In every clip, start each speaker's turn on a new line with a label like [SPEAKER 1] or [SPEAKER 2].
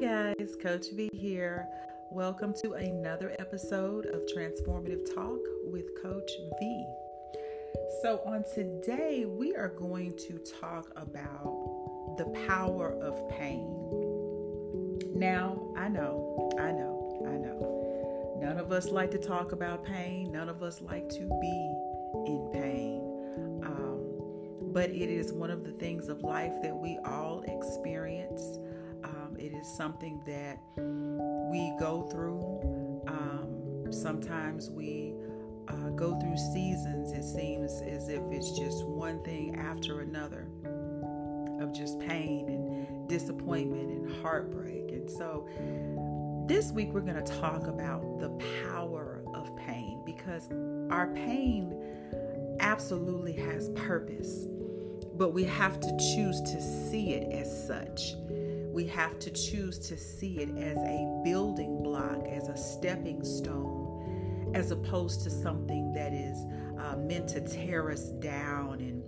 [SPEAKER 1] guys, Coach V here. Welcome to another episode of Transformative Talk with Coach V. So, on today, we are going to talk about the power of pain. Now, I know, I know, I know. None of us like to talk about pain, none of us like to be in pain. Um, but it is one of the things of life that we all experience it is something that we go through. Um, sometimes we uh, go through seasons, it seems as if it's just one thing after another of just pain and disappointment and heartbreak. And so this week we're going to talk about the power of pain because our pain absolutely has purpose, but we have to choose to see it as such we have to choose to see it as a building block, as a stepping stone, as opposed to something that is uh, meant to tear us down and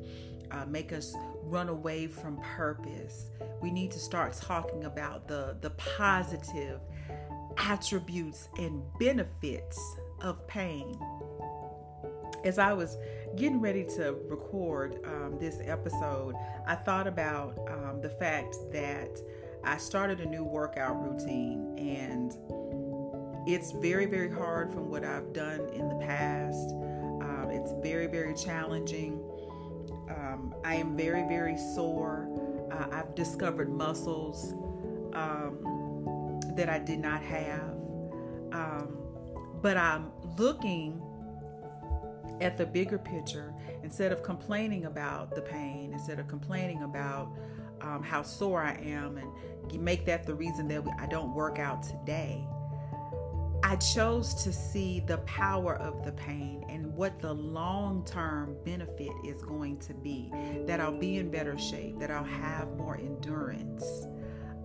[SPEAKER 1] uh, make us run away from purpose. We need to start talking about the, the positive attributes and benefits of pain. As I was getting ready to record um, this episode, I thought about um, the fact that I started a new workout routine and it's very, very hard from what I've done in the past. Um, it's very, very challenging. Um, I am very, very sore. Uh, I've discovered muscles um, that I did not have. Um, but I'm looking at the bigger picture instead of complaining about the pain, instead of complaining about um, how sore I am and make that the reason that I don't work out today. I chose to see the power of the pain and what the long term benefit is going to be. That I'll be in better shape, that I'll have more endurance,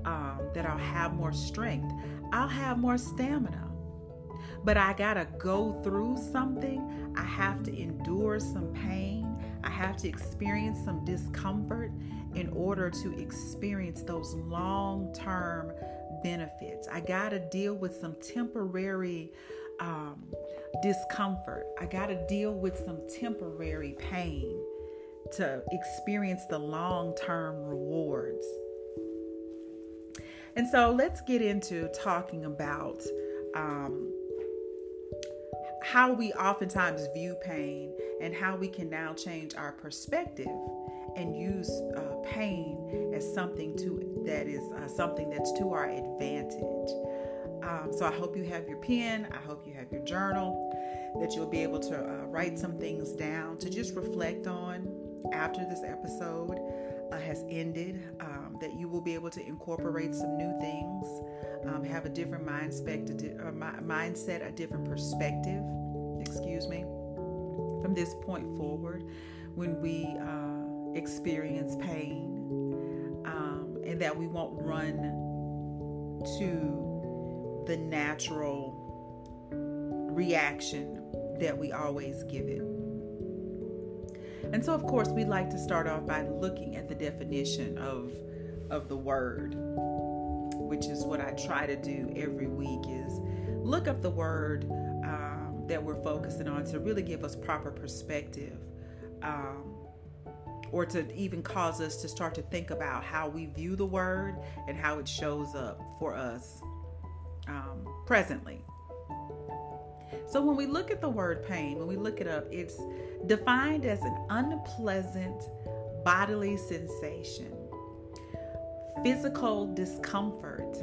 [SPEAKER 1] um, that I'll have more strength, I'll have more stamina. But I gotta go through something, I have to endure some pain, I have to experience some discomfort in order to experience those long term benefits. I got to deal with some temporary um, discomfort. I got to deal with some temporary pain to experience the long term rewards. And so let's get into talking about um, how we oftentimes view pain and how we can now change our perspective and use uh, pain as something to that is uh, something that's to our advantage. Um, so I hope you have your pen. I hope you have your journal. That you'll be able to uh, write some things down to just reflect on after this episode uh, has ended. Um, that you will be able to incorporate some new things, um, have a different mindset, a mindset, a different perspective. Excuse me. From this point forward, when we uh, experience pain um, and that we won't run to the natural reaction that we always give it. And so, of course, we'd like to start off by looking at the definition of, of the word, which is what I try to do every week is look up the word um, that we're focusing on to really give us proper perspective. Um, or to even cause us to start to think about how we view the word and how it shows up for us um, presently. So, when we look at the word pain, when we look it up, it's defined as an unpleasant bodily sensation, physical discomfort.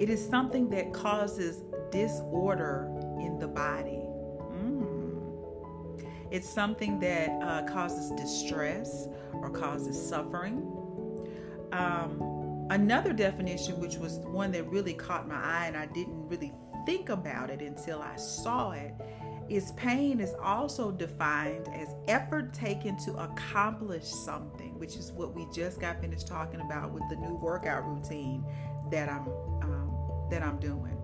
[SPEAKER 1] It is something that causes disorder in the body. It's something that uh, causes distress or causes suffering. Um, another definition, which was one that really caught my eye and I didn't really think about it until I saw it, is pain is also defined as effort taken to accomplish something, which is what we just got finished talking about with the new workout routine that I'm um, that I'm doing.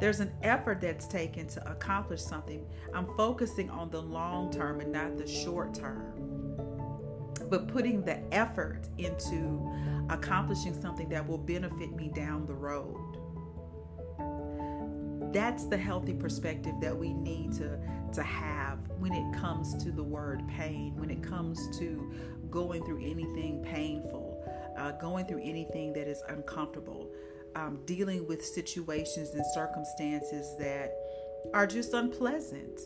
[SPEAKER 1] There's an effort that's taken to accomplish something. I'm focusing on the long term and not the short term. but putting the effort into accomplishing something that will benefit me down the road. That's the healthy perspective that we need to, to have when it comes to the word pain, when it comes to going through anything painful, uh, going through anything that is uncomfortable, um, dealing with situations and circumstances that are just unpleasant.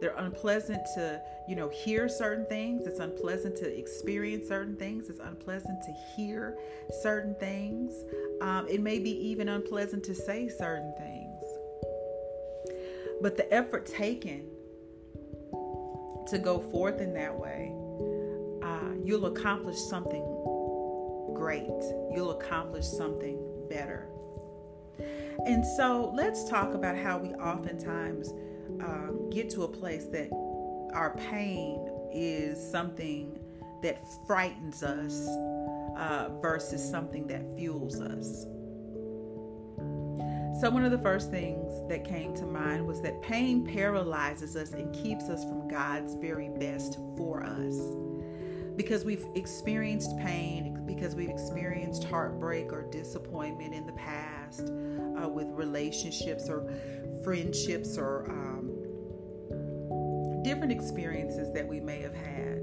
[SPEAKER 1] They're unpleasant to, you know, hear certain things. It's unpleasant to experience certain things. It's unpleasant to hear certain things. Um, it may be even unpleasant to say certain things. But the effort taken to go forth in that way, uh, you'll accomplish something great. You'll accomplish something better. And so let's talk about how we oftentimes um, get to a place that our pain is something that frightens us uh, versus something that fuels us. So, one of the first things that came to mind was that pain paralyzes us and keeps us from God's very best for us. Because we've experienced pain, because we've experienced heartbreak or disappointment in the past uh, with relationships or friendships or um, different experiences that we may have had.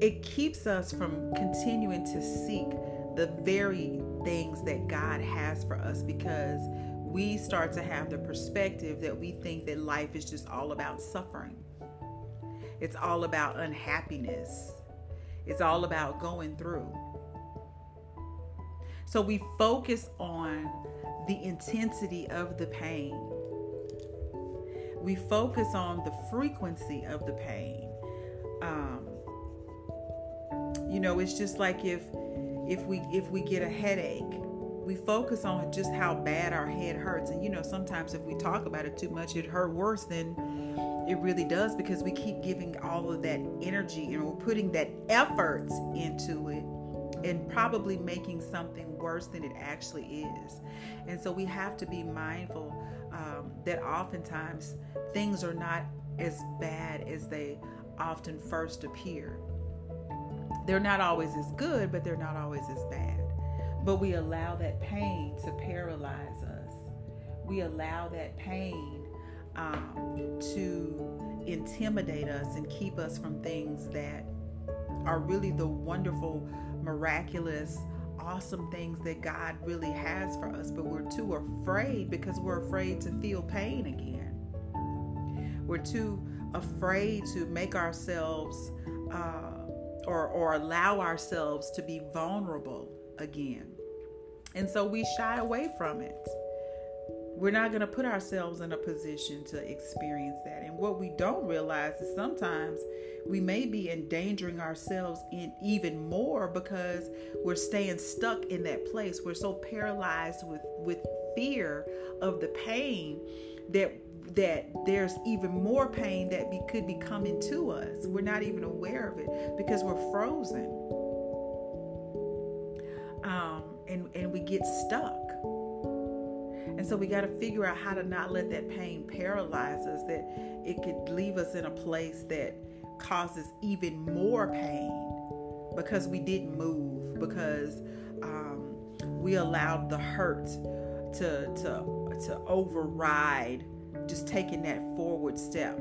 [SPEAKER 1] It keeps us from continuing to seek the very things that God has for us because we start to have the perspective that we think that life is just all about suffering. It's all about unhappiness. It's all about going through. So we focus on the intensity of the pain we focus on the frequency of the pain. Um, you know, it's just like if if we if we get a headache, we focus on just how bad our head hurts. And you know, sometimes if we talk about it too much, it hurt worse than it really does because we keep giving all of that energy and we're putting that effort into it and probably making something worse than it actually is. And so we have to be mindful um, that oftentimes things are not as bad as they often first appear. They're not always as good, but they're not always as bad. But we allow that pain to paralyze us. We allow that pain um, to intimidate us and keep us from things that are really the wonderful, miraculous, awesome things that God really has for us, but we're too afraid because we're afraid to feel pain again. We're too afraid to make ourselves uh, or, or allow ourselves to be vulnerable again. And so we shy away from it. We're not going to put ourselves in a position to experience that. And what we don't realize is sometimes we may be endangering ourselves in even more because we're staying stuck in that place. We're so paralyzed with with fear of the pain that that there's even more pain that be, could be coming to us. We're not even aware of it because we're frozen. Um, and, and we get stuck. And so we got to figure out how to not let that pain paralyze us, that it could leave us in a place that causes even more pain because we didn't move, because um, we allowed the hurt to, to, to override just taking that forward step.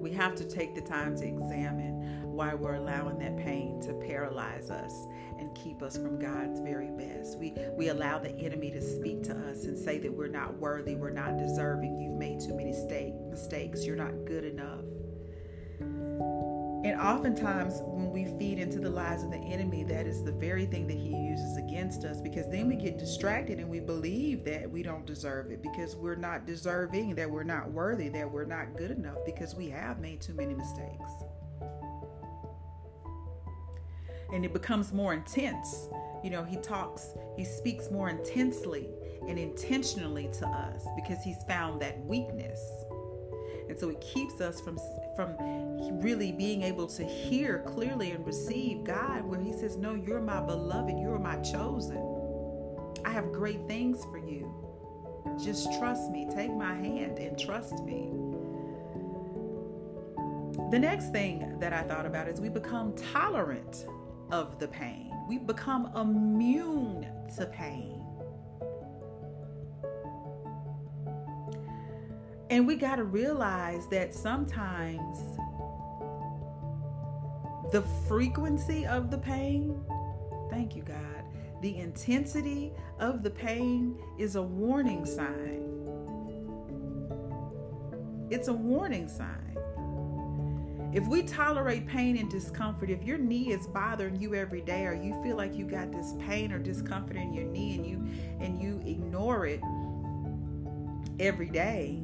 [SPEAKER 1] We have to take the time to examine why we're allowing that pain to paralyze us and keep us from God's very best. We we allow the enemy to speak to us and say that we're not worthy, we're not deserving, you've made too many mistakes, you're not good enough. And oftentimes, when we feed into the lies of the enemy, that is the very thing that he uses against us because then we get distracted and we believe that we don't deserve it because we're not deserving, that we're not worthy, that we're not good enough because we have made too many mistakes. And it becomes more intense. You know, he talks, he speaks more intensely and intentionally to us because he's found that weakness. And so it keeps us from from really being able to hear clearly and receive God where he says, "No, you're my beloved, you're my chosen. I have great things for you. Just trust me. Take my hand and trust me." The next thing that I thought about is we become tolerant of the pain. We become immune to pain. And we got to realize that sometimes the frequency of the pain, thank you, God, the intensity of the pain is a warning sign. It's a warning sign. If we tolerate pain and discomfort, if your knee is bothering you every day or you feel like you got this pain or discomfort in your knee and you and you ignore it every day,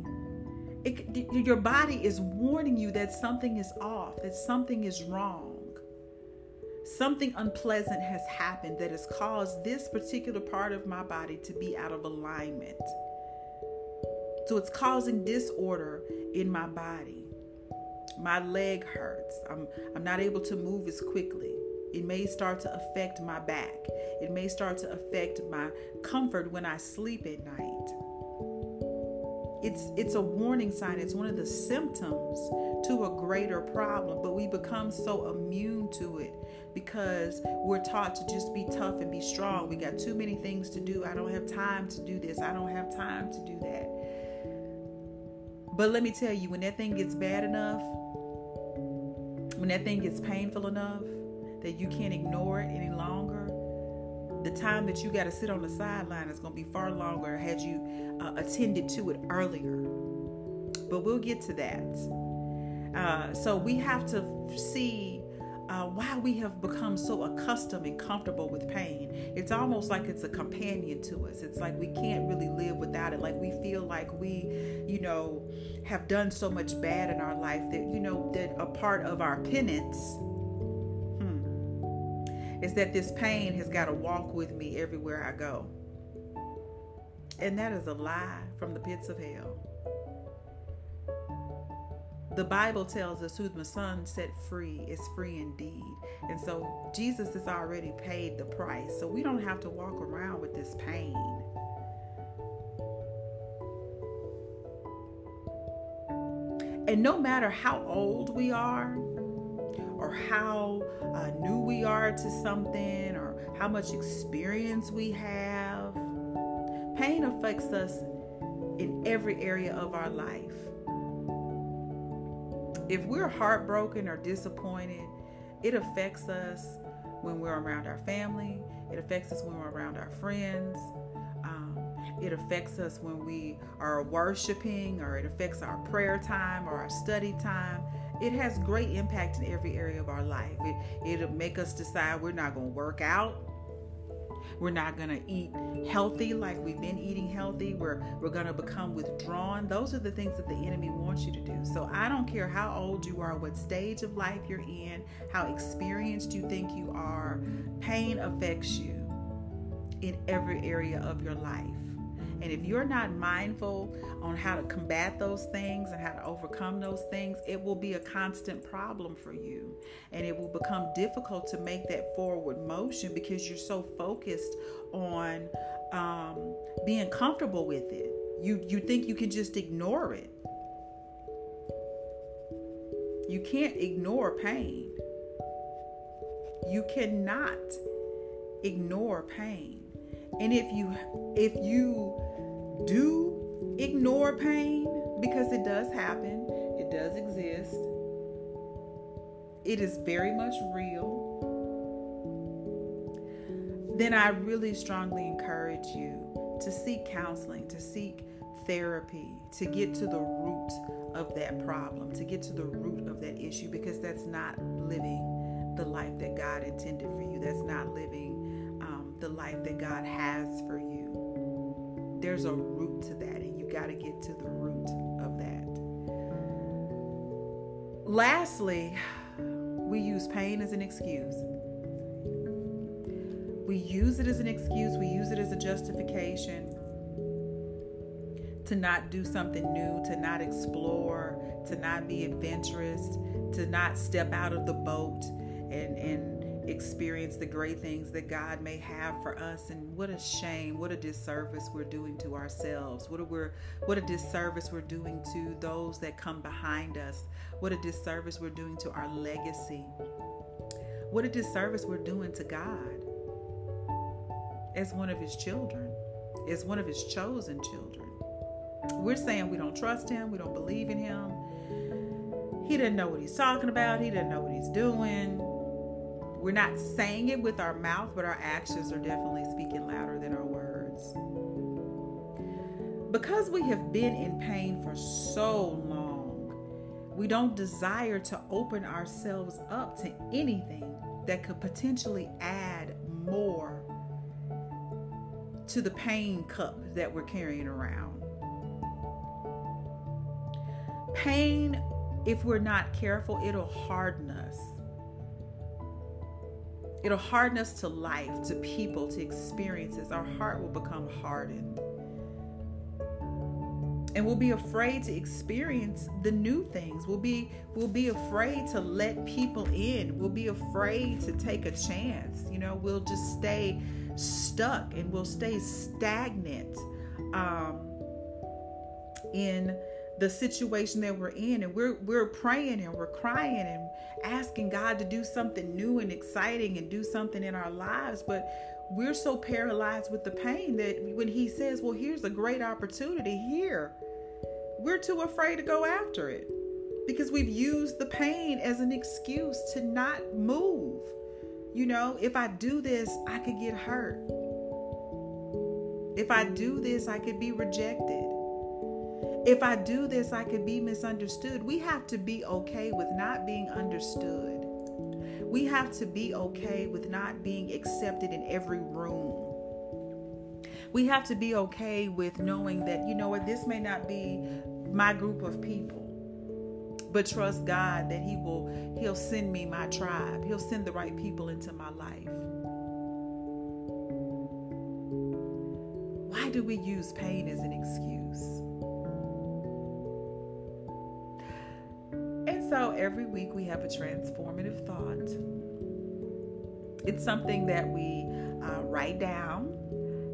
[SPEAKER 1] it, your body is warning you that something is off, that something is wrong. Something unpleasant has happened that has caused this particular part of my body to be out of alignment. So it's causing disorder in my body. My leg hurts. I'm, I'm not able to move as quickly. It may start to affect my back. It may start to affect my comfort when I sleep at night. It's it's a warning sign. It's one of the symptoms to a greater problem, but we become so immune to it because we're taught to just be tough and be strong. We got too many things to do. I don't have time to do this. I don't have time to do that. But let me tell you, when that thing gets bad enough, when that thing gets painful enough that you can't ignore it any longer, the time that you got to sit on the sideline is going to be far longer had you uh, attended to it earlier. But we'll get to that. Uh, so we have to see uh, why we have become so accustomed and comfortable with pain. It's almost like it's a companion to us. It's like we can't really live without it. Like we feel like we, you know, have done so much bad in our life that, you know, that a part of our penance hmm, is that this pain has got to walk with me everywhere I go. And that is a lie from the pits of hell. The Bible tells us who the Son set free is free indeed. And so Jesus has already paid the price. So we don't have to walk around with this pain. And no matter how old we are, or how uh, new we are to something, or how much experience we have, pain affects us in every area of our life if we're heartbroken or disappointed, it affects us when we're around our family, it affects us when we're around our friends. Um, it affects us when we are worshiping, or it affects our prayer time or our study time. It has great impact in every area of our life. It, it'll make us decide we're not going to work out we're not going to eat healthy like we've been eating healthy. We're we're going to become withdrawn. Those are the things that the enemy wants you to do. So I don't care how old you are, what stage of life you're in, how experienced you think you are. Pain affects you in every area of your life. And if you're not mindful on how to combat those things and how to overcome those things, it will be a constant problem for you. And it will become difficult to make that forward motion because you're so focused on um, being comfortable with it. You, you think you can just ignore it. You can't ignore pain. You cannot ignore pain. And if you if you do ignore pain because it does happen, it does exist. It is very much real. Then I really strongly encourage you to seek counseling, to seek therapy, to get to the root of that problem, to get to the root of that issue, because that's not living the life that God intended for you. That's not living um, the life that God has for you there's a root to that, and you got to get to the root of that. Lastly, we use pain as an excuse. We use it as an excuse, we use it as a justification to not do something new, to not explore, to not be adventurous, to not step out of the boat and and experience the great things that God may have for us. And what a shame, what a disservice we're doing to ourselves. What a, we're, what a disservice we're doing to those that come behind us. What a disservice we're doing to our legacy. What a disservice we're doing to God as one of His children, as one of His chosen children. We're saying we don't trust Him, we don't believe in Him. He didn't know what He's talking about, He didn't know what He's doing. We're not saying it with our mouth, but our actions are definitely speaking louder than our words. Because we have been in pain for so long, we don't desire to open ourselves up to anything that could potentially add more to the pain cup that we're carrying around. Pain, if we're not careful, it'll harden us It'll harden us to life, to people, to experiences. Our heart will become hardened. And we'll be afraid to experience the new things. We'll be we'll be afraid to let people in. We'll be afraid to take a chance. You know, we'll just stay stuck and we'll stay stagnant um, in the situation that we're in and we're we're praying and we're crying and asking God to do something new and exciting and do something in our lives but we're so paralyzed with the pain that when he says well here's a great opportunity here we're too afraid to go after it because we've used the pain as an excuse to not move. You know if I do this I could get hurt. If I do this I could be rejected if I do this, I could be misunderstood. We have to be okay with not being understood. We have to be okay with not being accepted in every room. We have to be okay with knowing that, you know what, this may not be my group of people. But trust God that He will, He'll send me my tribe. He'll send the right people into my life. Why do we use pain as an excuse? Every week we have a transformative thought. It's something that we uh, write down,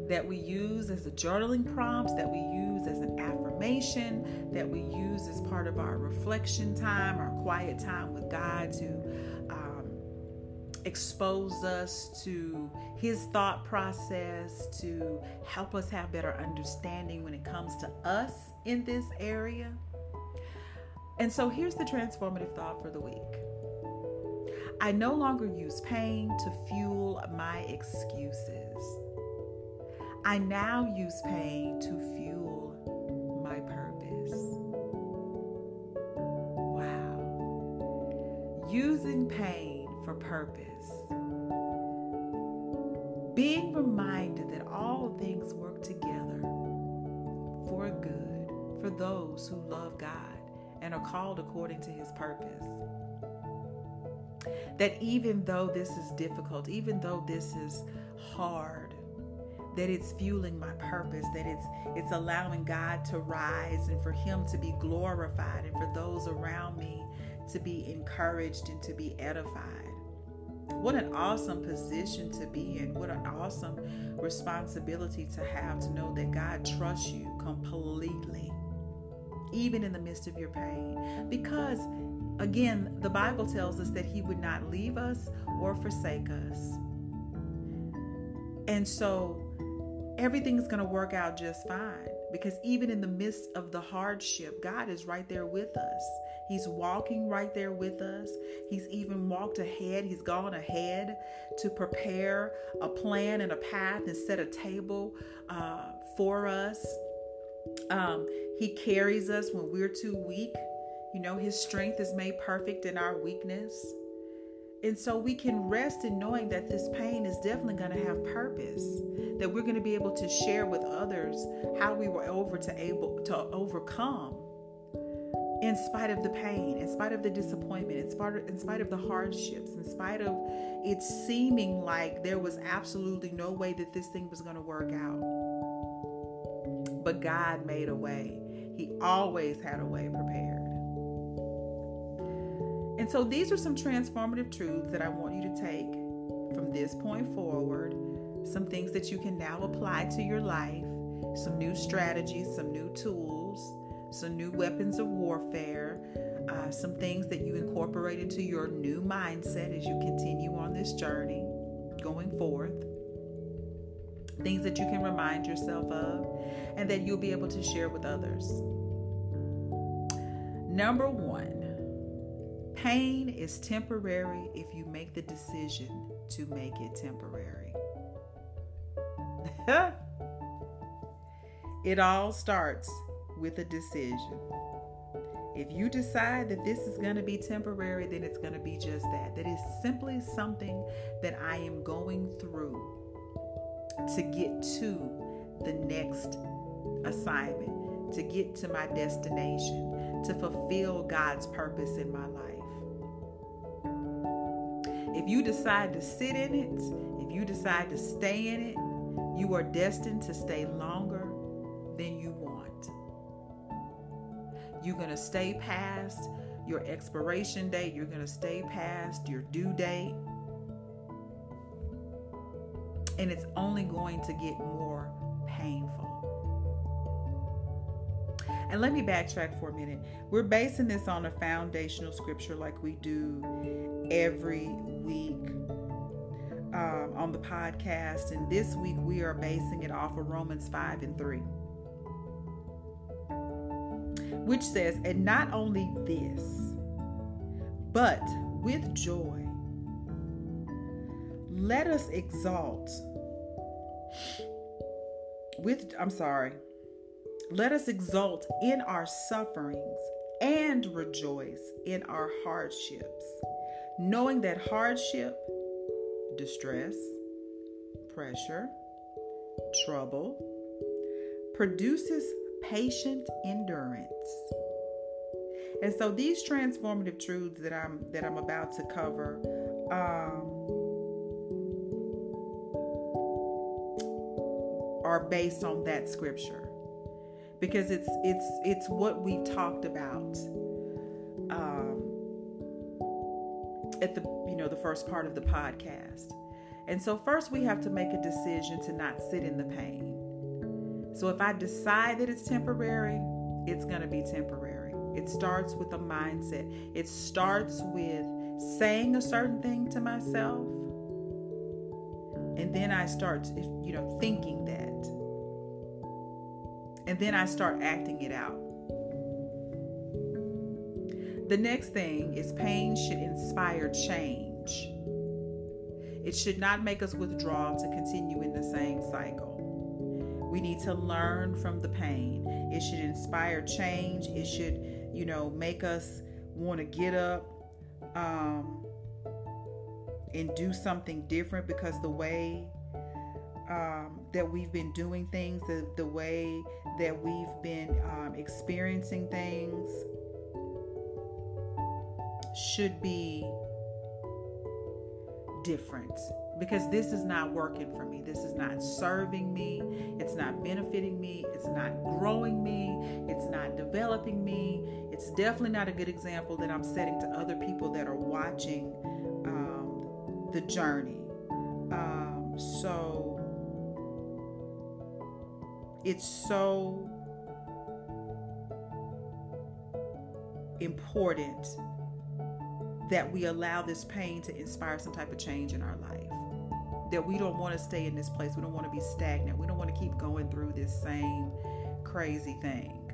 [SPEAKER 1] that we use as a journaling prompt, that we use as an affirmation, that we use as part of our reflection time, our quiet time with God to um, expose us to His thought process, to help us have better understanding when it comes to us in this area. And so here's the transformative thought for the week I no longer use pain to fuel my excuses. I now use pain to fuel my purpose. Wow. Using pain for purpose. Being reminded that all things work together for good for those who love God and are called according to his purpose. That even though this is difficult, even though this is hard, that it's fueling my purpose, that it's it's allowing God to rise and for him to be glorified and for those around me to be encouraged and to be edified. What an awesome position to be in. What an awesome responsibility to have to know that God trusts you completely even in the midst of your pain. Because, again, the Bible tells us that He would not leave us or forsake us. And so, everything's going to work out just fine. Because even in the midst of the hardship, God is right there with us. He's walking right there with us. He's even walked ahead. He's gone ahead to prepare a plan and a path and set a table uh, for us um, he carries us when we're too weak. You know, His strength is made perfect in our weakness. And so we can rest in knowing that this pain is definitely going to have purpose, that we're going to be able to share with others how we were over to able to overcome in spite of the pain, in spite of the disappointment, in spite of, in spite of the hardships, in spite of it seeming like there was absolutely no way that this thing was going to work out but God made a way. He always had a way prepared. And so these are some transformative truths that I want you to take from this point forward, some things that you can now apply to your life, some new strategies, some new tools, some new weapons of warfare, uh, some things that you incorporate into your new mindset as you continue on this journey going forth, things that you can remind yourself of, and that you'll be able to share with others. Number one, pain is temporary if you make the decision to make it temporary. it all starts with a decision. If you decide that this is going to be temporary, then it's going to be just that. That is simply something that I am going through to get to the next assignment, to get to my destination, to fulfill God's purpose in my life. If you decide to sit in it, if you decide to stay in it, you are destined to stay longer than you want. You're going to stay past your expiration date, you're going to stay past your due date. And it's only going to get more painful. And let me backtrack for a minute. We're basing this on a foundational scripture like we do every week um, on the podcast. And this week we are basing it off of Romans 5 and 3, which says, And not only this, but with joy, let us exalt with, I'm sorry, let us exult in our sufferings and rejoice in our hardships, knowing that hardship distress, pressure, trouble, produces patient endurance. And so these transformative truths that I'm that I'm about to cover um, are based on that scripture because it's it's it's what we've talked about um, at the you know the first part of the podcast. And so first we have to make a decision to not sit in the pain. So if I decide that it's temporary, it's going to be temporary. It starts with a mindset. It starts with saying a certain thing to myself. And then I start, you know, thinking that. And then I start acting it out. The next thing is pain should inspire change. It should not make us withdraw to continue in the same cycle. We need to learn from the pain. It should inspire change. It should, you know, make us want to get up um, and do something different because the way um, that we've been doing things, the, the way that we've been um, experiencing things, should be different because this is not working for me. This is not serving me. It's not benefiting me. It's not growing me. It's not developing me. It's definitely not a good example that I'm setting to other people that are watching the journey. Um, so it's so important that we allow this pain to inspire some type of change in our life. That we don't want to stay in this place. We don't want to be stagnant. We don't want to keep going through this same crazy thing.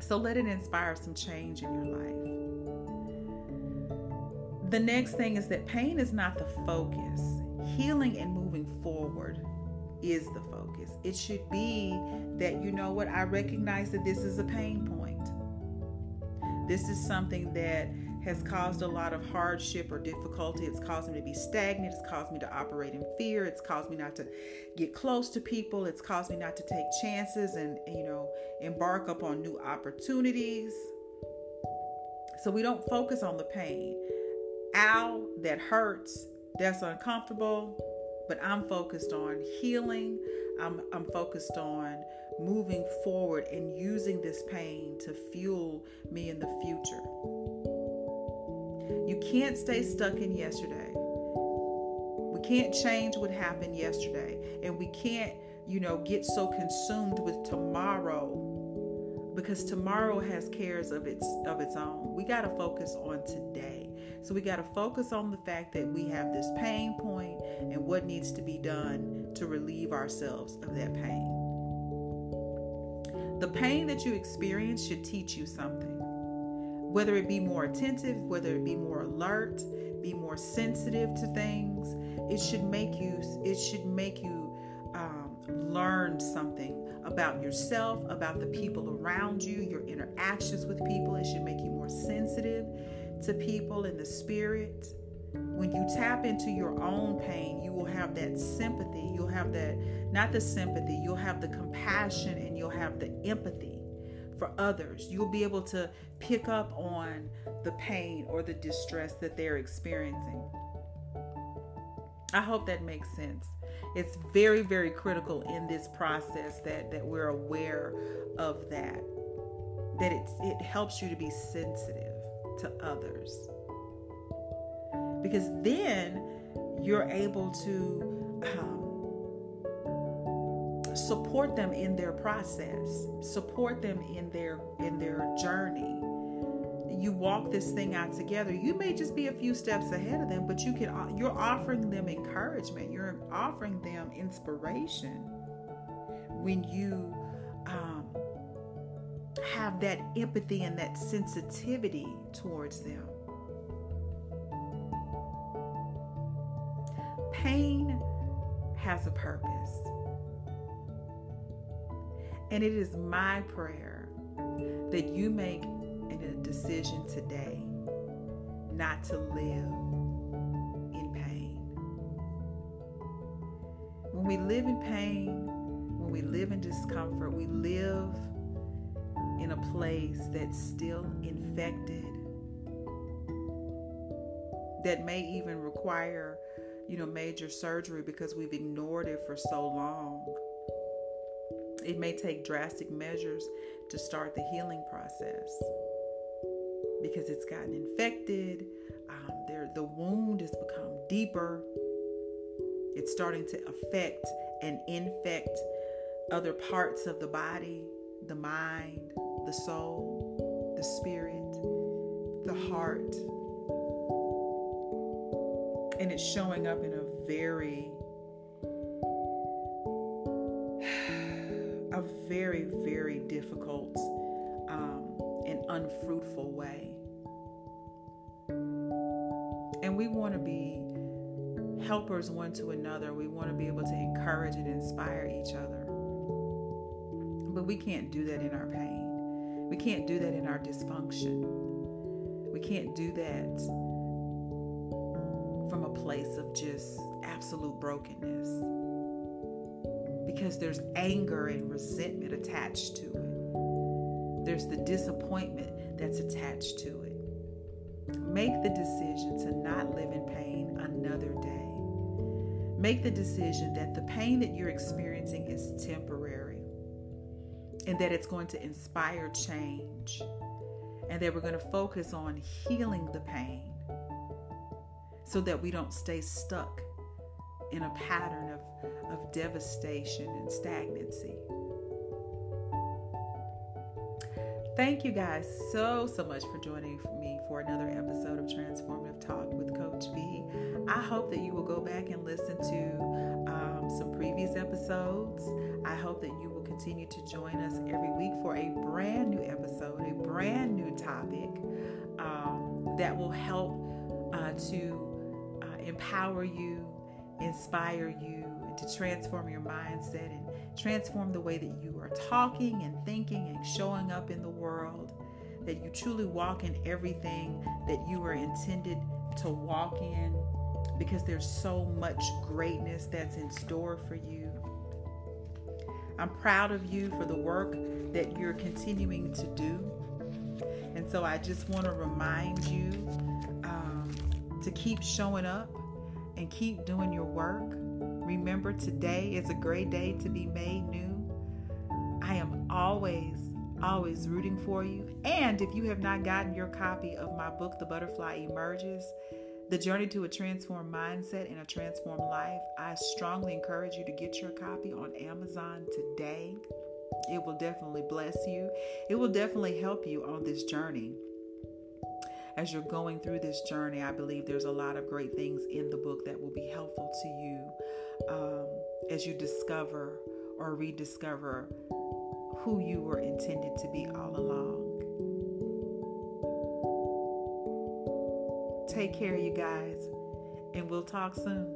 [SPEAKER 1] So let it inspire some change in your life. The next thing is that pain is not the focus. Healing and moving forward is the focus. It should be that, you know what, I recognize that this is a pain point. This is something that has caused a lot of hardship or difficulty. It's caused me to be stagnant. It's caused me to operate in fear. It's caused me not to get close to people. It's caused me not to take chances and, you know, embark upon new opportunities. So we don't focus on the pain. Ow, that hurts. That's uncomfortable. But I'm focused on healing. I'm, I'm focused on moving forward and using this pain to fuel me in the future. You can't stay stuck in yesterday. We can't change what happened yesterday. And we can't, you know, get so consumed with tomorrow because tomorrow has cares of its of its own. We got to focus on today. So we got to focus on the fact that we have this pain point and what needs to be done to relieve ourselves of that pain. The pain that you experience should teach you something. Whether it be more attentive, whether it be more alert, be more sensitive to things, it should make you it should make you um, learn something about yourself, about the people around you, your interactions with people. It should make you more sensitive to people in the spirit. When you tap into your own pain, you will have that sympathy. You'll have that, not the sympathy, you'll have the compassion and you'll have the empathy for others. You'll be able to pick up on the pain or the distress that they're experiencing. I hope that makes sense it's very very critical in this process that that we're aware of that that it's it helps you to be sensitive to others. Because then you're able to um, support them in their process support them in their in their journey. You walk this thing out together. You may just be a few steps ahead of them but you can uh, you're offering them encouragement. You're offering them inspiration. When you um, have that empathy and that sensitivity towards them pain has a purpose and it is my prayer that you make a decision today not to live in pain. When we live in pain, when we live in discomfort, we live in a place that's still infected, that may even require, you know, major surgery because we've ignored it for so long. It may take drastic measures to start the healing process because it's gotten infected. Um, there, the wound has become deeper. It's starting to affect and infect other parts of the body, the mind, the soul, the spirit, the heart. And it's showing up in a very, a very, very difficult um, and unfruitful way. And we want to be helpers one to another. We want to be able to encourage and inspire each other. But we can't do that in our pain. We can't do that in our dysfunction. We can't do that from a place of just absolute brokenness. Because there's anger and resentment attached to it, there's the disappointment that's attached to it. Make the decision to not live in pain another day. Make the decision that the pain that you're experiencing is temporary and that it's going to inspire change and that we're going to focus on healing the pain so that we don't stay stuck in a pattern of, of devastation and stagnancy. Thank you guys so, so much for joining me for another episode of Transformative Talk with Coach V. I hope that you will go back and listen to um, some previous episodes. I hope that you continue to join us every week for a brand new episode, a brand new topic um, that will help uh, to uh, empower you, inspire you, and to transform your mindset and transform the way that you are talking and thinking and showing up in the world, that you truly walk in everything that you were intended to walk in because there's so much greatness that's in store for you. I'm proud of you for the work that you're continuing to do. And so I just want to remind you um, to keep showing up and keep doing your work Remember, today is a great day to be made new. I am always, always rooting for you. And if you have not gotten your copy of my book, The Butterfly Emerges, The Journey to a Transformed Mindset and a Transformed Life. I strongly encourage you to get your copy on Amazon today. It will definitely bless you. It will definitely help you on this journey. As you're going through this journey, I believe there's a lot of great things in the book that will be helpful to you um, as you discover or rediscover who you were intended to be all along. Take care, you guys, and we'll talk soon.